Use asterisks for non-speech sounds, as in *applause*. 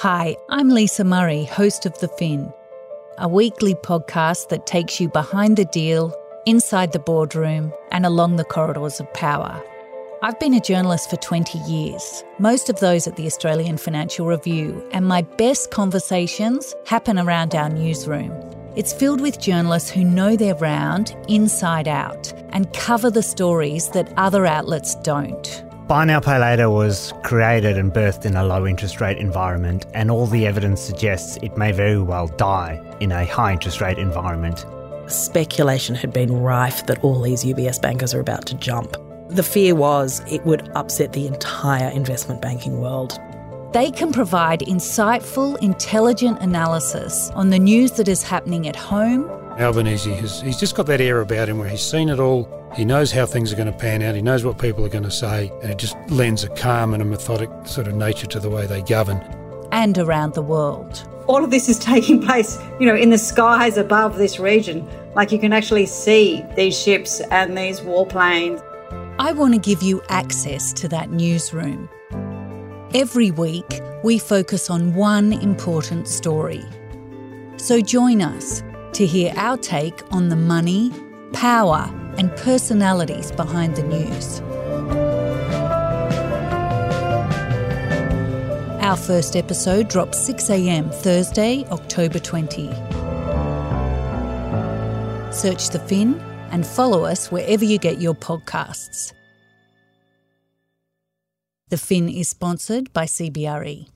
Hi, I'm Lisa Murray, host of The Fin, a weekly podcast that takes you behind the deal, inside the boardroom, and along the corridors of power. I've been a journalist for 20 years, most of those at the Australian Financial Review, and my best conversations happen around our newsroom. It's filled with journalists who know their round inside out and cover the stories that other outlets don't. Buy Now Pay Later was created and birthed in a low interest rate environment, and all the evidence suggests it may very well die in a high interest rate environment. Speculation had been rife that all these UBS bankers are about to jump. The fear was it would upset the entire investment banking world. They can provide insightful, intelligent analysis on the news that is happening at home. Albanese, has, he's just got that air about him where he's seen it all, he knows how things are going to pan out, he knows what people are going to say, and it just lends a calm and a methodic sort of nature to the way they govern. And around the world. All of this is *laughs* taking place, you know, in the skies above this region. Like you can actually see these ships and these warplanes. I want to give you access to that newsroom. Every week, we focus on one important story. So join us to hear our take on the money, power, and personalities behind the news. Our first episode drops 6am Thursday, October 20. Search The Fin and follow us wherever you get your podcasts. The Fin is sponsored by CBRE.